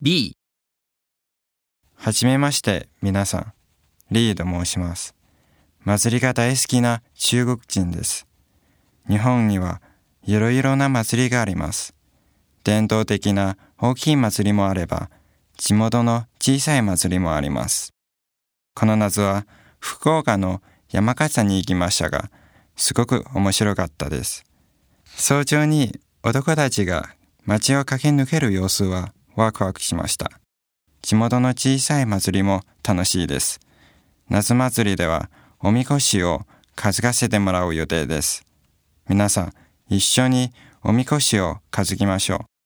B、はじめまして、皆さん。リーと申します。祭りが大好きな中国人です。日本にはいろいろな祭りがあります。伝統的な大きい祭りもあれば、地元の小さい祭りもあります。この夏は福岡の山笠に行きましたが、すごく面白かったです。早朝に男たちが街を駆け抜ける様子はワクワクしました。地元の小さい祭りも楽しいです。夏祭りではおみこしを担がせてもらう予定です。皆さん、一緒におみこしを担ぎましょう。